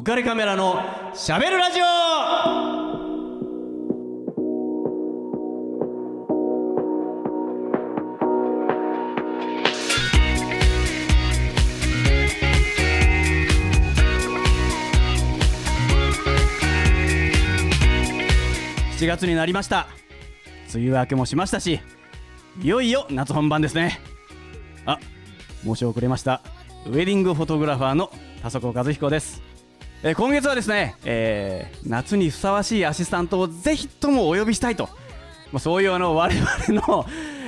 浮かれカメラのしゃべるラジオ。7月になりました。梅雨明けもしましたしいよいよ夏本番ですね。あ申し遅れました。ウェディングフォトグラファーの田底和彦です、えー今月はですね、えー夏にふさわしいアシスタントをぜひともお呼びしたいと、まあ、そういうあの我々の、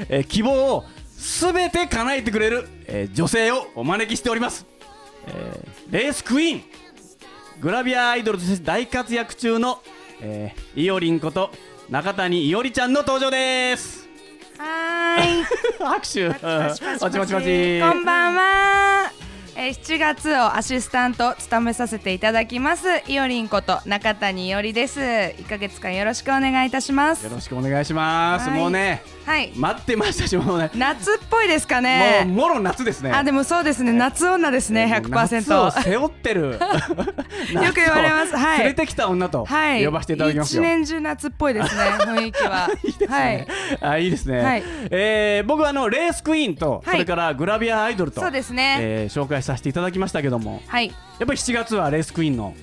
えー希望をすべて叶えてくれる、えー女性をお招きしております、えーレースクイーン。グラビアアイドルとして大活躍中の、えー、いおりんこと中谷いおりちゃんの登場です。はーい。拍手。パチパチパチパチパチこんばんは。えー、7月をアシスタント務めさせていただきますいおりんこと中谷いおりです。1ヶ月間よろしくお願いいたします。よろしくお願いします、はい。もうねはい。待ってましたしもうね夏っぽいですかもうねもろ夏ですね。あでもそうですね。夏女ですねもう夏を100%背負ってる。よ よく言われます。はい。連れてきた女とはい。呼ばせていただきますよ、一年中夏っぽいですね 雰囲気は。いいですはい。ね、あいいですね、はい。えー僕はあのレースクイーンと、はい。それからグラビアアイドルとそうですね。えー紹介させていただきましたけども。はい。やっぱり7月はレースクイーンの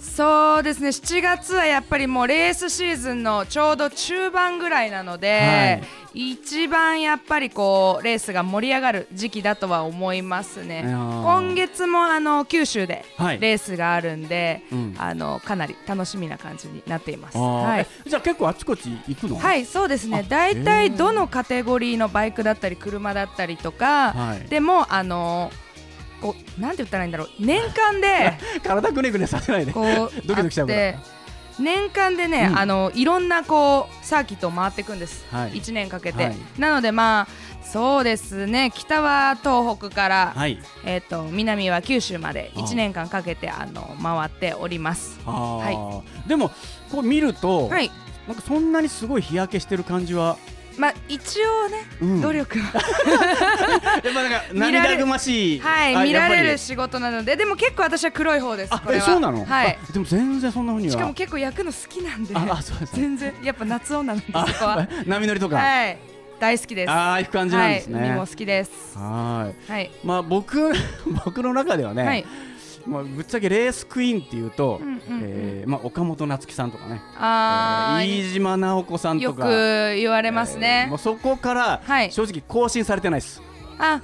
そうですね。7月はやっぱりもうレースシーズンのちょうど中盤ぐらいなので、一番やっぱりこうレースが盛り上がる時期だとは思いますね。今月もあの九州ではい。レースがあるんで、うん。あのかなり楽しみな感じになっています。はい。えじゃあ結構あちこち行くの？はいそうですね。あ大体どのカテゴリーのバイクだったり車だったりとか、はい。でもあのこうなんて言ったらいいんだろう。年間で 体くねくねさせないで。こう ドキドキしちゃうから。年間でね、うん。あのいろんなこうサーキットを回っていくんです、はい。1年かけて、はい。なのでまあそうですね。北は東北から、はい。えー、と南は九州まであ1年間かけてあの回っております。あー、でもこう見ると、はい。なんかそんなにすごい日焼けしてる感じは、まあ一応ね、うん。努力は。やっぱなんか見られ涙ぐましい。はい見られる仕事なので。でも結構私は黒い方ですあこれは。えそうなの？はい。あでも全然そんなふうには。しかも結構焼くの好きなんで。ああそう。ですね全然。やっぱ夏女なんであそこは。波乗りとか、はい。大好きです。ああ行く感じなんですね。はい、海も好きです。はい。はい。まあ僕 僕の中ではね、はいまあ、ぶっちゃけレースクイーンっていうと、うんうんうん。えーまあ、岡本夏樹さんとかね、あーえー飯島直子さんよくとか言われますえーねもう。そこから、はい。正直更新されてないです。あ、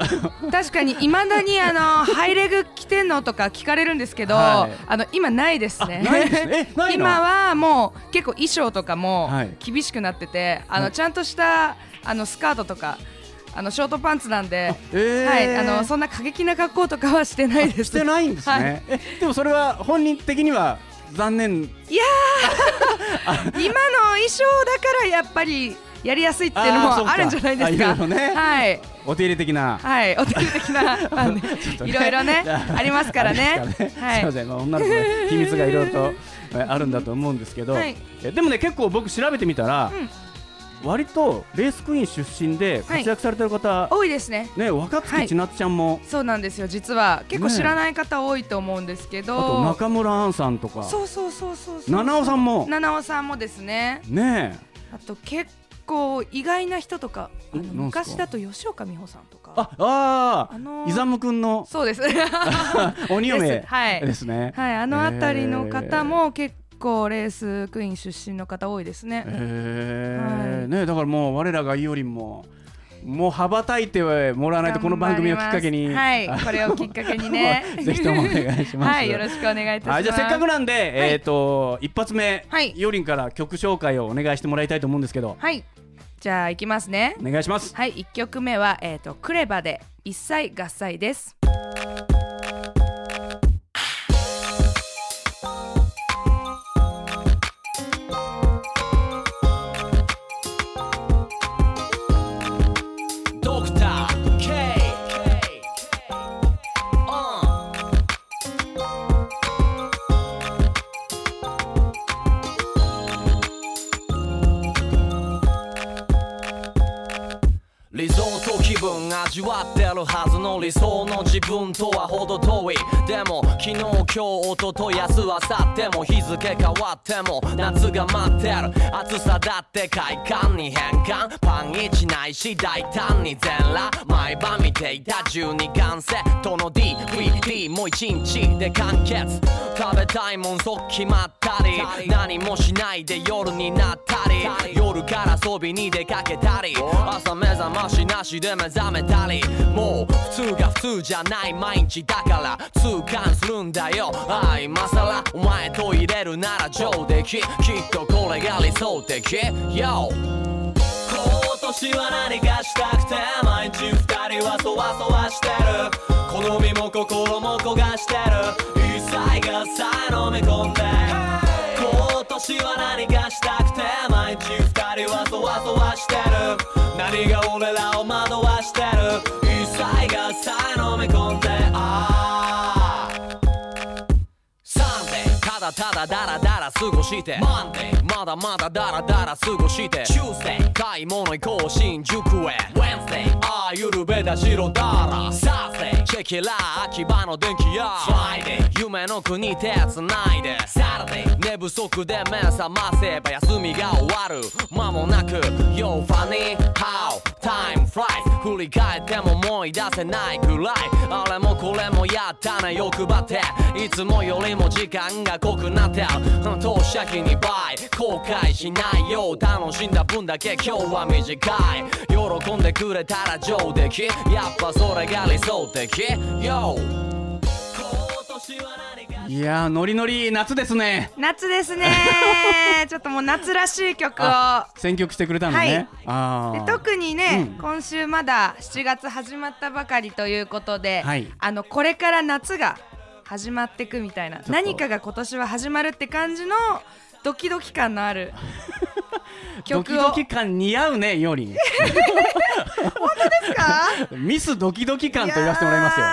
確かに。いまだにあの ハイレグ着てんのとか聞かれるんですけど、はい。あの今ないですね。今はもう結構衣装とかもはい。厳しくなってて、あはい。のちゃんとしたあのスカートとか。あのショートパンツなんで、えー。はい、あのそんな過激な格好とかはしてないです。してないんですね、はい。えでもそれは本人的には残念。今の衣装だからやっぱりやりやすいっていうのもあるんじゃないですか。あいろいろね。はい。お手入れ的な。はい、お手入れ的な、まあねいろいろ ね、ありますからね。ね。はい。すいません、まあ、女の子の秘密がいろいろとえあるんだと思うんですけど、はい。えでもね結構僕調べてみたら、割とレースクイーン出身で活躍されてる方、多いですね。ね若槻千夏ちゃんも、そうなんですよ。実は結構ね知らない方多いと思うんですけあとど。中村アンさんとかそうそうそうそう。七尾さんも七尾さんもですね。ねえあと結構意外な人とか、あの昔だと吉岡美穂さんとか。ああー、あのーイザムくんのそうです。鬼嫁ですはいですね。はい、あの辺りの方も結構レースクイーン出身の方多いですね。えーはいねだからもう我らがいおりんももう羽ばたいてもらわないとこの番組をきっかけにはい、これをきっかけにね ぜひともお願いしますはい、よろしくお願いいたします。はい、じゃあせっかくなんで、えっ、と一発目、はいいおりんから曲紹介をお願いしてもらいたいと思うんですけど、はい、じゃあ行きますね。お願いします。はい、一曲目はえっ、とクレバで一切合切です。味わってるはずの理想の自分とは程遠い。でも昨日今日一昨日明日明後日も日付変わっても夏が待ってる暑さだって快感に変換。パン1ないし大胆に全裸。毎晩見ていた12巻。セットの DVD もう一日で完結食べたいもん即決まったり。何もしないで夜になったり。夜から遊びに出かけたり。朝目覚ましなしで目覚めたりもう普通が普通じゃない毎日だから痛感するんだよ。ああ今さらお前と入れるなら上出来。きっとこれが理想的。Yo 今年は何かしたくて毎日二人はそわそわしてる。好みも心も焦がしてる。一切がさえ飲み込んで。私は何かしたくて毎日二人はそわそわしてる。何が俺らを惑わしてる。一切がさえ飲み込んでああだただダラダラ過ごして。マンデーまだまだダラダラ過ごして。チューズデー買い物行こう新宿へ。Wednesday ああゆるべだ白だらサーデーチェキラー秋葉の電気屋。Friday 夢の国手つないで。Saturday 寝不足で目覚ませば休みが終わる。間もなく Yo funny how? Time flies. 振り返っても思い出せないくらい。あれもこれもやったな欲張って。いつもよりも時間が濃くなって。る投射機に倍後悔しないよう楽しんだ分だけ。今日は短い。喜んでくれたら上出来。やっぱそれが理想的。Yo! いやーノリノリ夏ですね。夏ですね。ちょっともう夏らしい曲を。あ選曲してくれたのね、あでー特にね、うん。今週まだ7月始まったばかりということで、はい。あのこれから夏が始まってくみたいな。と。何かが今年は始まるって感じのドキドキ感のあるド キ曲を。ドキ感似合うねより。ですか？ミスドキドキ感と言わせてもらいますよ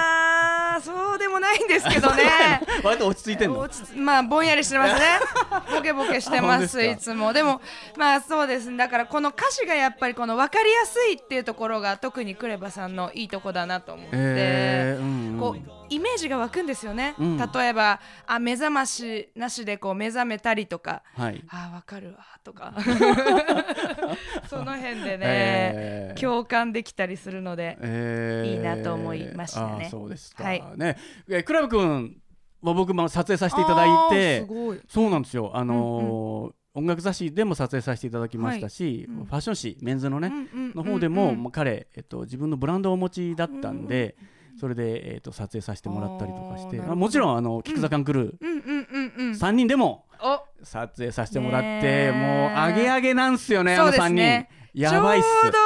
そうでもないんですけどね。割と落ち着いてんの？落ち着まあぼんやりしてますね。ボケボケしてますいつも。でもまあそうですね。だからこの歌詞がやっぱりこの分かりやすいっていうところが特にクレバさんのいいとこだなと思って、えーうんうん。こうイメージが湧くんですよね、うん。例えばあ目覚ましなしでこう目覚めたりとか。はい。あわかるわとか。その辺でね、えー共感できたりするのでえーいいなと思いましたね。そうですか、はい。ね。えークラブ君は僕も撮影させていただいてすごい。そうなんですよ。あのー音楽雑誌でも撮影させていただきましたし、はい。うん。ファッション誌メンズのね、うんうんうんうんの方でも、まあ、彼、えっと、自分のブランドをお持ちだったんで、それで、えっと、撮影させてもらったりとかして。あもちろんあのキクザカンクルー、うんうんうんうん。3人でもお。撮影させてもらって、もうアゲアゲなんすよねあの3ですね。人やばいっす。ちょうど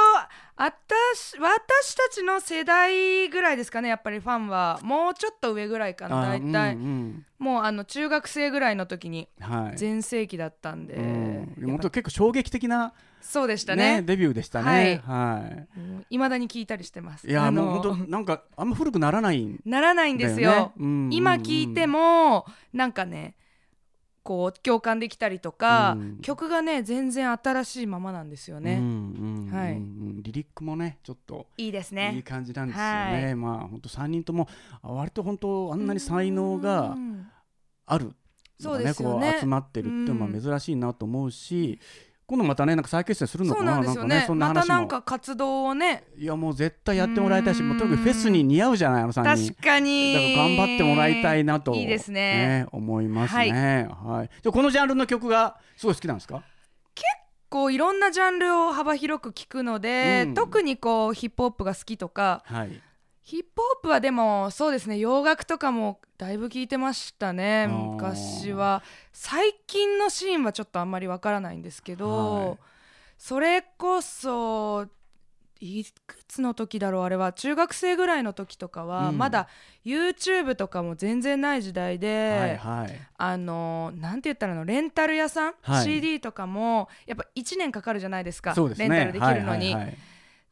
あたし私たちの世代ぐらいですかねやっぱりファンは。もうちょっと上ぐらいかなあ大体、うんうん。もうあの中学生ぐらいの時にはい。全盛期だったんで、うん、やっぱ本当結構衝撃的な、そうでしたね。ねデビューでしたね。はい。い。まだに聞いたりしてます。いやもう本当なんかあんま古くならないんならないんですよ。うん。うんうん今聞いてもなんかねこう共感できたりとか、うん。曲がね全然新しいままなんですよね、うんうんうんはいうんリリックもねちょっといいですいいね感じなんですよはね。まあ本当三人ともあ割と本当あんなに才能がうん。あるそうですよね。こう集まってるっていうのはうん。珍しいなと思うし。今度またねなんか再結成するのそうかななんですよね。かそんなまたなんか活動をね。いやもう絶対やってもらいたいしうん。もうとにかくフェスに似合うじゃないあの3人。確かに。だから頑張ってもらいたいなと、いいですね。思いますね。はい。じゃあこのジャンルの曲がすごい好きなんですか？こういろんなジャンルを幅広く聞くので、うん。特にこうヒップホップが好きとかはい。ヒップホップはでもそうですね洋楽とかもだいぶ聞いてましたね昔は。最近のシーンはちょっとあんまりわからないんですけど、はい。それこそいくつの時だろう？あれは中学生ぐらいの時とかは、うん。まだ YouTube とかも全然ない時代で、はいはい。あのなんて言ったらいいの？レンタル屋さん、はい。CD とかもやっぱ1年かかるじゃないですかね。レンタルできるのに、はいはい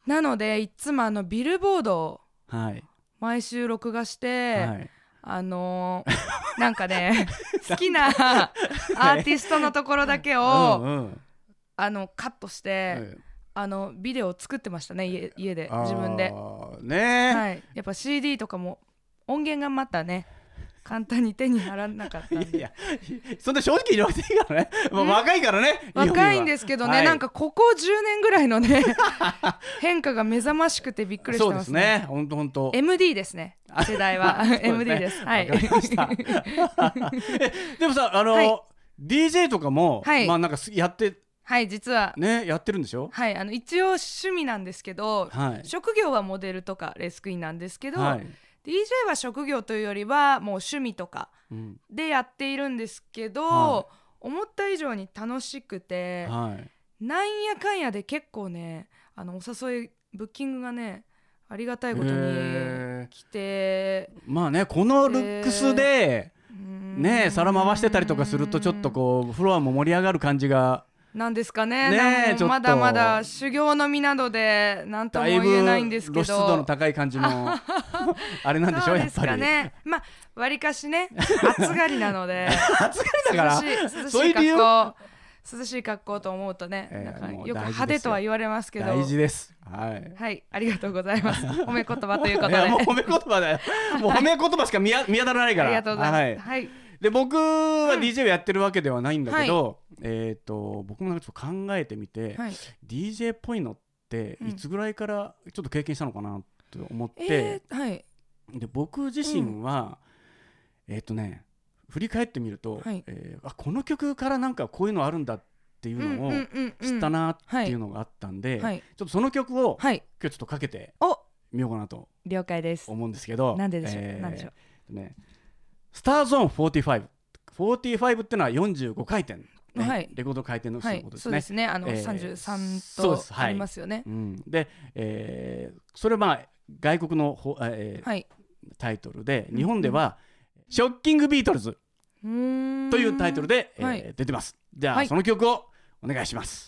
なのでいつもあのビルボードをはい。はい毎週録画して、はい。あのーなんかね 好きなアーティストのところだけを、うんうん。あのカットして、あのビデオを作ってましたね家家で自分で。ね。ー、はい。やっぱ CD とかも音源がまたね簡単に手に入らなかったんで。いやそんな正直言われていいからね、まあ、若いからね若いんですけどね、は。いなんかここ10年ぐらいのね変化が目覚ましくてびっくりしそうでてますすねね本当本当 MD ですね世代は。ですね。MD です。はい。でもさあの、はい。DJ とかも、はい。まあなんかすやってはい実は。ねやってるんでしょ？はいあの一応趣味なんですけど、はい。職業はモデルとかレースクイーンなんですけど、はい、DJ は職業というよりはもう趣味とかうん。でやっているんですけど、は思った以上に楽しくて、はい。なんやかんやで結構ねあのお誘いブッキングがねありがたいことに来てまあねこのルックスで、ねね皿回してたりとかするとちょっとこうフロアも盛り上がる感じがなんですかね。ねまだまだ修行の身などで何とも言えないんですけど。露出度の高い感じの あれなんでしょそうですやっぱり。かね。まあわりかしね 暑がりなので。暑がりだから涼しい格好涼しい格好と思うとね、ええなんかよく派手とは言われますけど。大事です。はい。はいありがとうございます。褒め言葉ということで。もう褒め言葉だよ。もう褒め言葉しか見や見当たらないから。ありがとうございます。はい。はい。で僕は DJ をやってるわけではないんだけど、えっ、と僕もなんかちょっと考えてみて、はい。DJ っぽいのってうんいつぐらいからちょっと経験したのかなと思って、えー、はい。で僕自身は、えっ、とね振り返ってみると、はいえーあこの曲からなんかこういうのあるんだっていうのを知ったな。なっていうのがあったんで、はい。ちょっとその曲をはい。今日ちょっとかけてお、みようかなと了解です。思うんですけどなんででしょう？えーでしょう？ね、スターゾーン45。45ってのは45回転、ねはいレコード回転のはいこ。とですね。そうですね。あのえー三十三とありますよね。うん、で、えーそれはまあ外国のほ、えーはい。タイトルで日本では「ショッキング・ビートルズうー」んというタイトルで、えーはい出てます。じゃあ、はいその曲をお願いします。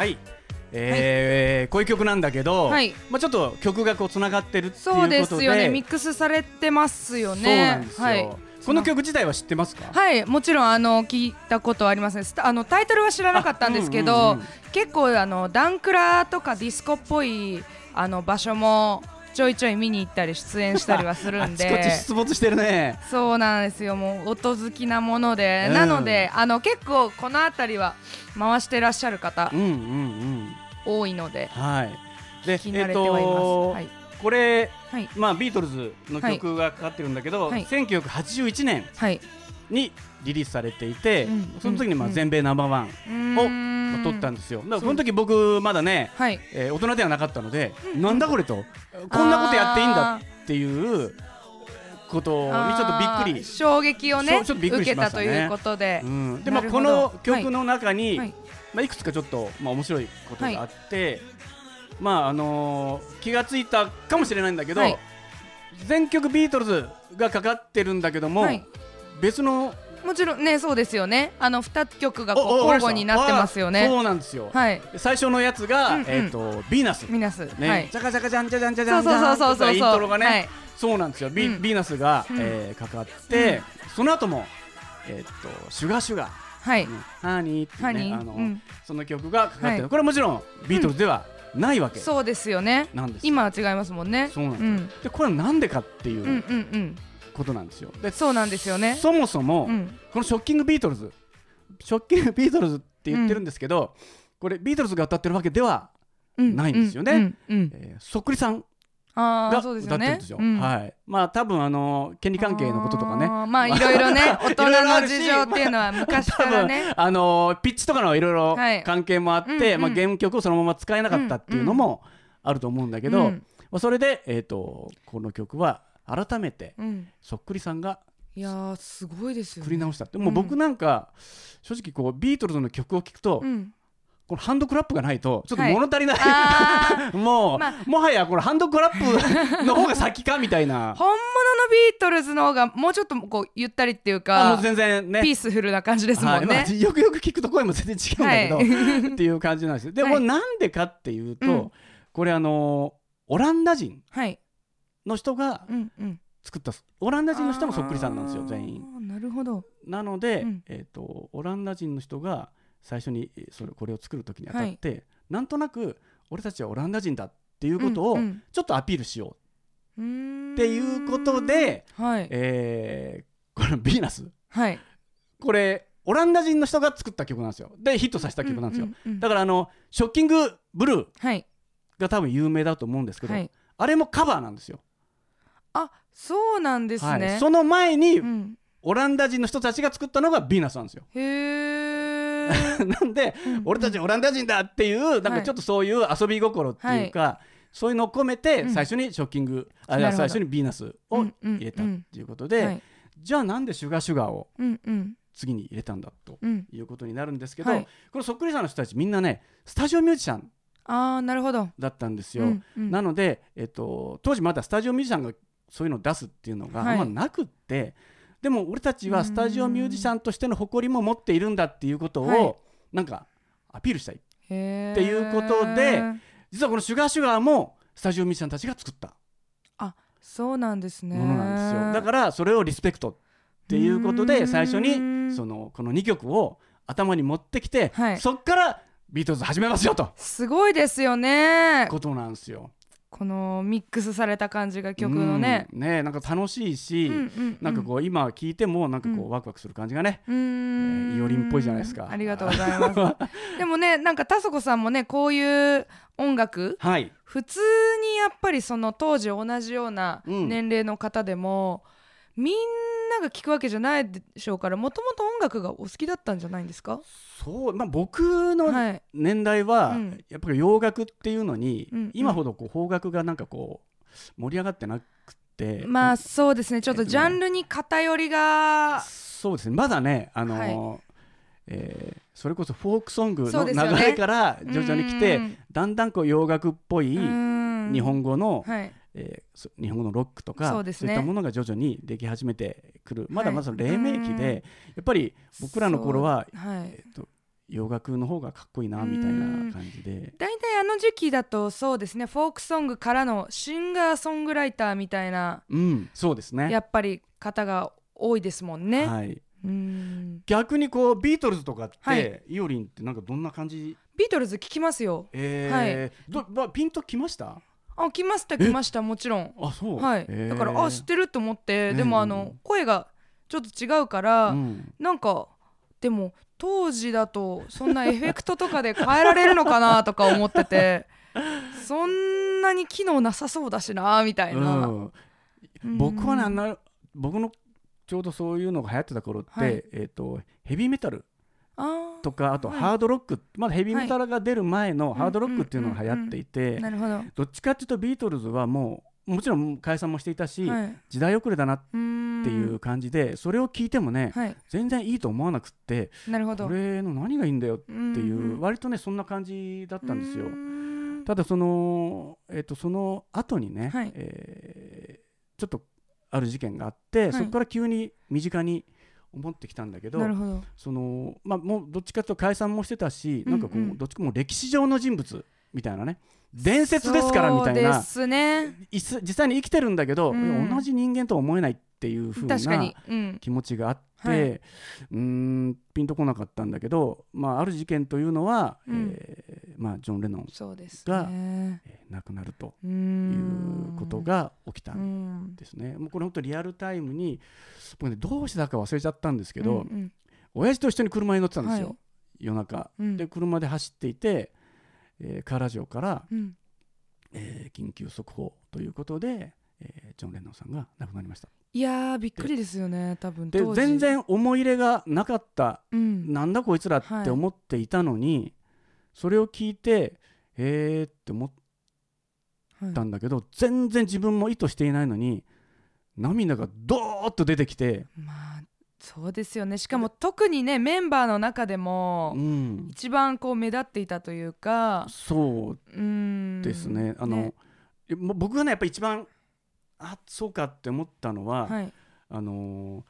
はい、えーこういう曲なんだけど、はい。まあ、ちょっと曲がこうつながってるっていうことで。そうですよね。ミックスされてますよね。はい。この曲自体は知ってますか？はい。もちろんあの聞いたことはありますね。あのタイトルは知らなかったんですけど、あうんうんうん。結構あのダンクラとかディスコっぽいあの場所もちょいちょい見に行ったり出演したりはするん あちこちで出没してるね。そうなんですよ。もう音好きなもので、うん。なのであの結構この辺りは回してらっしゃる方うんうんうん。多いのではい。で聞き慣れてはいます、はい。これはい。まあビートルズの曲がかかってるんだけど、はい。1981年はい。にリリースされていて、うんその時にまあうん。全米ナンバーワンを取ったんですよ。だからその時僕まだね、はい。えー大人ではなかったので、なんだこれとこんなことやっていいんだっていうことにちょっとびっくり。衝撃をねそうちょっとびっくり受けしましたね。たということで、うん、でまあこの曲の中に、はい。まあいくつかちょっとまあ面白いことがあって、まああのー気がついたかもしれないんだけど、はい。全曲ビートルズがかかってるんだけども、はい。別のもちろんねそうですよね。あの2曲がこう交互になってますよね。あそうなんですよ。はい。最初のやつが、うんうん。えっ、とヴィーナス。ミナス、ね、はい。ジャカジャカジャンジャジャンジャジそうャンジャンそうそうそうそうイントロがね、はい。そうなんですよ。ビ,、うん。ビーナスが、うん。えーかかって、その後もえっ、とシュガーシュガ。ー、はい。ね、ハニーってねあの、ーうん。その曲がかかってる、はい。これはもちろんビートルズではないわけ。そうですよね。今は違いますもんね。そうなんですよ。うん。でこれはなんでかっていう。んうんううんことなんですよ。でそうなんですよね。そもそも、うん。このショッキングビートルズショッキングビートルズって言ってるんですけど、これビートルズが歌ってるわけでは、うん。ないんですよね。そっくりさんああが歌ってるんですよ。うん。はい。まあ多分あの権利関係のこととかね。あーまあいろいろね 大人の事情っていうのは昔からね。多分あのピッチとかのいろいろはい。関係もあって、うんうん。まあ原曲をそのまま使えなかったっていうのもあると思うんだけど、うん。まあそれでえっ、とこの曲は改めてうん。そっくりさんがいやーすごいですよ作りね直したって、もう僕なんか正直こうビートルズの曲を聴くと、うん。このハンドクラップがないとちょっとはい。物足りない、あ もう、まあ。もはやこのハンドクラップの方が先かみたいな。本物のビートルズの方がもうちょっとこうゆったりっていうか全然ね。ピースフルな感じですもんね、はい。まあよくよく聞くと声も全然違うんだけど、っていう感じなんですよ。でもはい。なんでかっていうと、うん。これあのオランダ人はいの人がうんうん。作ったオランダ人の人もそっくりさんなんですよ全員。なるほど。なので、うん。えー、とオランダ人の人が最初にえーそれこれを作る時にあたって、なんとなく俺たちはオランダ人だっていうことをうんうん。ちょっとアピールしよう。ーん。うっていうことで、はい。えーこの「ヴィーナス。はい。これオランダ人の人が作った曲なんですよ。でヒットさせた曲なんですよ、うんうんうん。だからあのショッキングブルーはい。が多分有名だと思うんですけど、はい。あれもカバーなんですよ。あそうなんですはい、ね、その前にうん、オランダ人の人たちが作ったのがヴィーナスなんですよ。へえ なんで、俺たちオランダ人だっていうなんかちょっとそういう遊び心っていうか、そういうのを込めてうん。最初にショッキング、あなるほど。最初にヴィーナスを入れたっていうことで、はい。じゃあなんでシュガーシュガーをうんうん。次に入れたんだとうんいうことになるんですけど、はい。このそっくりさんの人たちみんなねスタジオミュージシャンああなるほど。だったんですよ。うんうん。なので、えっと、当時まだスタジオミュージシャンがそういうのを出すっていうのがはい。あんまなくって、でも俺たちはスタジオミュージシャンとしての誇りも持っているんだっていうことを、はい。なんかアピールしたい。っていうことで実はこの「シュガーシュガー」もスタジオミュージシャンたちが作った。あそうなんですね。ものなんですよ、だからそれをリスペクトっていうことで最初にそのこの2曲を頭に持ってきて、はい。そっからビートルズ始めますよと。すごいですよね。ことなんですよ。このミックスされた感じが曲のね。うん。ねなんか楽しいし、うんうんうん。なんかこう今聞いてもなんかこううん。ワクワクする感じがね、うーん。えーイオリンっぽいじゃないですか。ありがとうございます。でもねなんか田底さんもねこういう音楽はい。普通にやっぱりその当時同じようなうん。年齢の方でも、みんなが聴くわけじゃないでしょうからもともと音楽がお好きだったんじゃないんですか？そうまあ僕のはい。年代は、うん。やっぱり洋楽っていうのに、うんうん。今ほどこう邦楽がなんかこう盛り上がってなくてまあそうですね。ちょっとジャンルに偏りがそうですね。まだねあのーはえーそれこそフォークソングの流れから徐々に来て、うん。だんだんこう洋楽っぽいうん。日本語の、はいえーそ日本語のロックとかそうですね。いったものが徐々にでき始めてくる。まだまだその黎明期うん。でやっぱり僕らの頃は、はい。えっと洋楽の方がかっこいいなみたいな感じで。大体あの時期だとそうですねフォークソングからのシンガーソングライターみたいなうんそうですね。やっぱり方が多いですもんね。はい、うん。逆にこうビートルズとかって、はい。イオリンってなんかどんな感じ？ビートルズ聞きますよ。えーどまピンときました？あ来ました来ましたもちろん。あそう？はい、えー。だからあ知ってると思って、うんでもあの声がちょっと違うから、うん。なんかでも当時だとそんなエフェクトとかで変えられるのかなとか思ってて そんなに機能なさそうだしなみたいな、うん。僕はねあんな僕のちょうどそういうのが流行ってた頃って、はい。えー、とヘビーメタルとかあとはい。ハードロック、まだヘビーメタルが出る前のハードロックっていうのが流行っていて、ど、どっちかっていうとビートルズはもうもちろん解散もしていたし、はい、時代遅れだなっていう感じで、それを聞いてもね、はい。全然いいと思わなくってなるほど。これの何がいいんだよっていう、割とねそんな感じだったんですよ。よただその、えっとその後にね、はい。えーちょっとある事件があって、い。そこから急に身近に思ってきたんだけどその、まあ、もうどっちかというと解散もしてたし、なんかこううんうんどっちかもう歴史上の人物みたいなね伝説ですからみたいなそうですね。実際に生きてるんだけど、うん。同じ人間とは思えないっていう風な確かに、うん、気持ちがあって、はい。うーんピンとこなかったんだけど、まあ、ある事件というのは、うん。えーまあ、ジョン・レノン、がね。えー亡くなるとういんうことが起きたうんんですね。もうこれ本当リアルタイムに僕ねどうしてだか忘れちゃったんですけど、うんうん。親父と一緒に車に乗ってたんですよ、はい。夜中。うん。で車で走っていて、えーカーラジオから、うん。えー緊急速報ということで、えージョン・レノンさんが亡くなりました。いやーびっくりですよね多分で全然思い入れがなかった。うん。なんだこいつらって思っていたのに、それを聞いてへーって思はい。ったんだけど、全然自分も意図していないのに涙がドーッと出てきて、まあそうですよね。しかも特にねメンバーの中でもうん、一番こう目立っていたというかそううんですね。あのえもう僕がねやっぱり一番あそうかって思ったのは、はい。あのー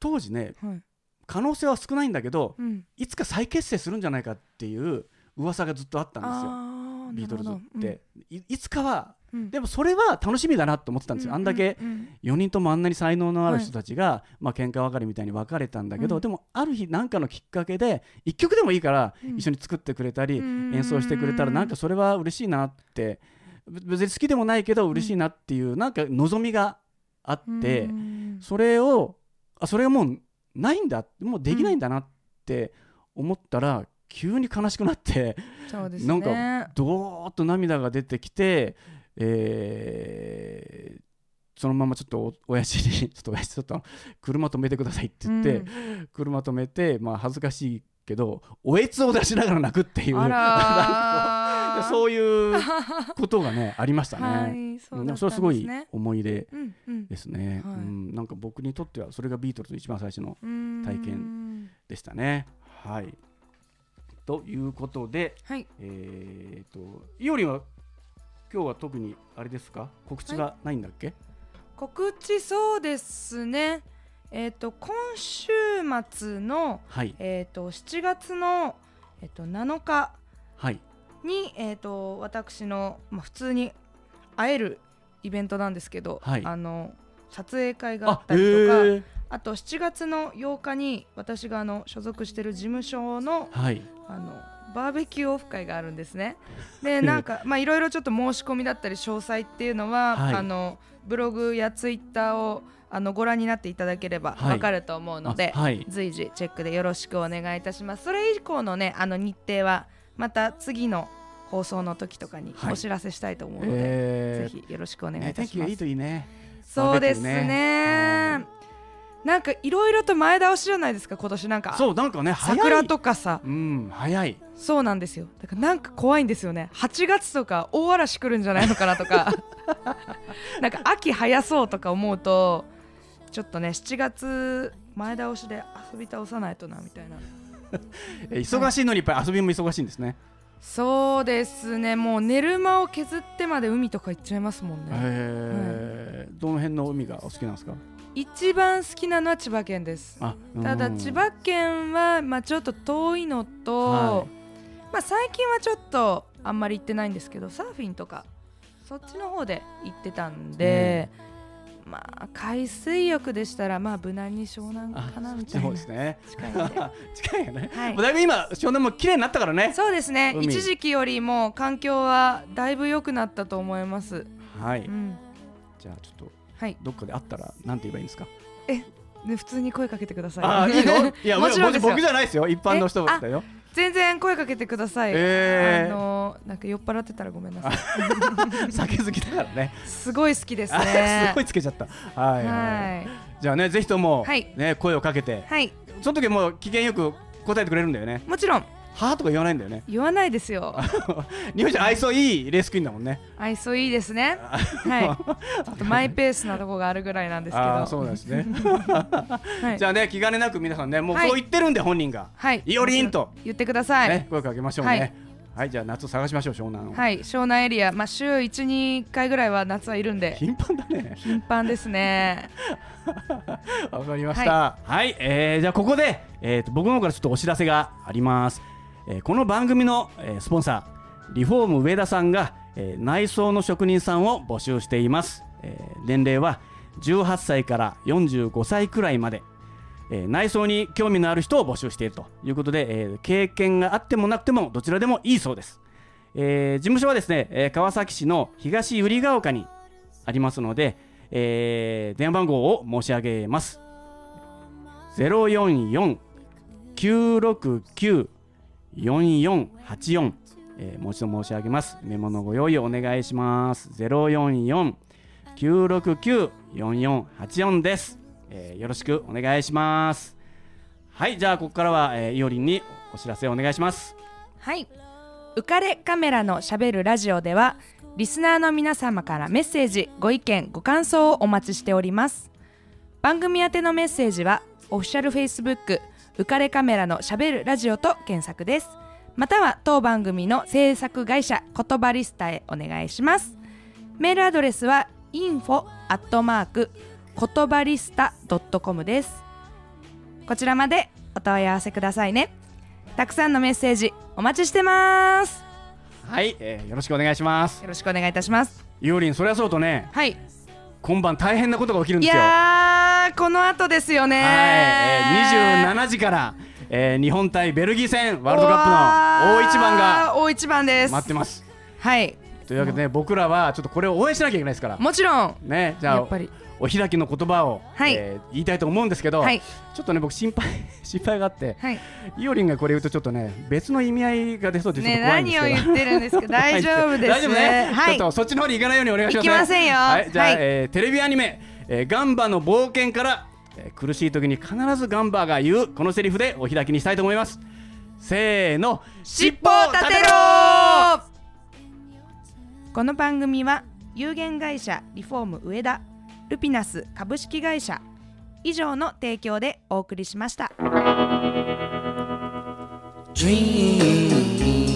当時ねはい可能性は少ないんだけどうん。いつか再結成するんじゃないかっていう噂がずっとあったんですよ。ビートルズっなるほどて、いいつかはうん。でもそれは楽しみだなと思ってたんですよ、うあんだけうん。うん4人ともあんなに才能のあるはい人たちが、まあ喧嘩別れみたいに別れたんだけど、うん。でもある日何かのきっかけで1曲でもいいからうん。一緒に作ってくれたり、うん。演奏してくれたらなんかそれは嬉しいなってべ別に好きでもないけど嬉しいなっていうなんか望みがあって、うん。それをあそれがもうないんだもうできないんだなって思ったら、急に悲しくなって。そうですね。なんかどーっと涙が出てきて、えーそのままちょっとお親父に ちょっと親父ちょっと車止めてくださいって言って、うん。車止めて、まあ、恥ずかしいけどおえつを出しながら泣くっていう そういうことがねありましたね。はい。そううんでもだったそれはすごいんですね思い出うんうん。ですね、はい。うん、なんか僕にとってはそれがビートルズの一番最初のうん。体験でしたね。はい。ということで、はい。えー、といおりんは今日は特にあれですか？告知がないんだっけ、告知そうですね。えっ、と今週末のはい。えっ、と7月のえっ、と7日はいにえっ、と私のまあ普通に会えるイベントなんですけど、はい。あの撮影会がああったりとか、ー。あと7月の8日に私があの所属している事務所のはい。あのバーベキューオフ会があるんですね。で なんかまあいろいろちょっと申し込みだったり詳細っていうのは、はい。あのブログやツイッターをあのご覧になっていただければはい。わかると思うので、あはい。随時チェックでよろしくお願いいたします。それ以降のねあの日程はまた次の放送の時とかにはい。お知らせしたいと思うので、えぜひよろしくお願いね、いたします。天気がいいといいね。そうですね。ね。なんかいろいろと前倒しじゃないですか今年なんか。そうなんかね桜とかさ。うん早い。そうなんですよ。だからなんか怖いんですよね。8月とか大嵐来るんじゃないのかなとか。なんか秋早そうとか思うとちょっとね7月前倒しで遊び倒さないとなみたいな。え 忙しいのにやっぱり遊びも忙しいんですね、そうですね。もう寝る間を削ってまで海とか行っちゃいますもんね、えー。どの辺の海がお好きなんですか？一番好きなのは千葉県です。あただうん千葉県は、まあ、ちょっと遠いのと、はい。まあ、最近はちょっとあんまり行ってないんですけどサーフィンとかそっちの方で行ってたんで、まあ海水浴でしたらまあ無難に湘南あかなみたいな。の方ですね。近いんで。近いよね、はい。もうだいぶ今湘南も綺麗になったからね。そうですね。海一時期よりも環境はだいぶ良くなったと思います、はい、うん、じゃあちょっとはい。どっかで会ったらなんて言えばいいんですか？ね、普通に声かけてください。あーいいの？いや もちろん僕じゃないですよ。一般の人だよ全然声かけてください、えー。あのなんか酔っ払ってたらごめんなさい。酒好きだからね。すごい好きですあね。すごいつけちゃった。はい、はい。じゃあねぜひとも、はい。ね声をかけて。はい。その時はもう機嫌よく答えてくれるんだよね。もちろんはあとか言わないんだよね。言わないですよ。日本人愛想いいレースクイーンだもんね。愛想いいですね。はい。あとマイペースなとこがあるぐらいなんですけど。そうですね。はい。じゃあね気兼ねなく皆さんねもうはい。そう言ってるんで本人が、はい。いおりんと。言ってください、ね声かけましょうね。ははいい、じゃあ夏を探しましょう湘南を、はい湘南エリア。まあ週12回ぐらいは夏はいるんで。頻繁だね。頻繁ですね。わかりました。はい、えーじゃあここで、えー、と僕の方からちょっとお知らせがあります。えーこの番組の、えースポンサーリフォーム上田さんが、えー内装の職人さんを募集しています。えー年齢は18歳から45歳くらいまで。えー内装に興味のある人を募集しているということで、えー経験があってもなくてもどちらでもいいそうです。えー事務所はですね、えー川崎市の東百合ヶ丘にありますので、えー電話番号を申し上げます0 4 4 9 6 9。4484、えーもう一度申し上げます。メモのご用意お願いします。044-969-4484です、えーよろしくお願いします。はい、じゃあここからは、えー、いおりんにお知らせお願いします。はい浮かれカメラのしゃべるラジオではリスナーの皆様からメッセージご意見ご感想をお待ちしております番組宛てのメッセージはオフィシャルフェイスブック浮かれカメラのしゃべるラジオと検索です。または当番組の制作会社言葉リスタへお願いします。メールアドレスは info アットマーク言葉リスタ .com です。こちらまでお問い合わせくださいね。たくさんのメッセージお待ちしてます。はい、えーよろしくお願いします。よろしくお願いいたします。いおりん、それはそうとね、はい。今晩大変なことが起きるんいですよ。この後ですよね。はい、えー、27時から、えー日本対ベルギー戦ワールドカップの大一番が大一番です。待ってます。はい。というわけで、ね、僕らはちょっとこれを応援しなきゃいけないですから。もちろん。ね、じゃあやっぱり。お開きの言葉を、はい。えー言いたいと思うんですけど、はい。ちょっとね僕心配 心配があって、はい。いおりんがこれ言うとちょっとね別の意味合いが出そうですけど。何を言ってるんですか？大丈夫です大丈夫ね。はい。ちょっとそっちの方に行かないようにお願いします、ね。行きませんよ。はい、じゃあ、はい。えーテレビアニメ、えーガンバの冒険から、えー苦しい時に必ずガンバが言うこのセリフでお開きにしたいと思います。せーの、尻尾を立てろこの番組は有限会社リフォーム上田ルピナス株式会社以上の提供でお送りしました。Dream,